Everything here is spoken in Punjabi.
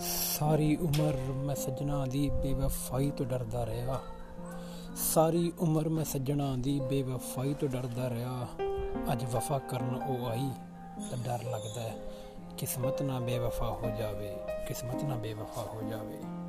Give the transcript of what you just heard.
ਸਾਰੀ ਉਮਰ ਮੈਂ ਸੱਜਣਾ ਦੀ ਬੇਵਫਾਈ ਤੋਂ ਡਰਦਾ ਰਿਹਾ। ਸਾਰੀ ਉਮਰ ਮੈਂ ਸੱਜਣਾ ਦੀ ਬੇਵਫਾਈ ਤੋਂ ਡਰਦਾ ਰਿਹਾ। ਅੱਜ ਵਫਾ ਕਰਨ ਉਹ ਆਈ ਤਾਂ ਡਰ ਲੱਗਦਾ ਹੈ। ਕਿਸਮਤ ਨਾ ਬੇਵਫਾ ਹੋ ਜਾਵੇ, ਕਿਸਮਤ ਨਾ ਬੇਵਫਾ ਹੋ ਜਾਵੇ।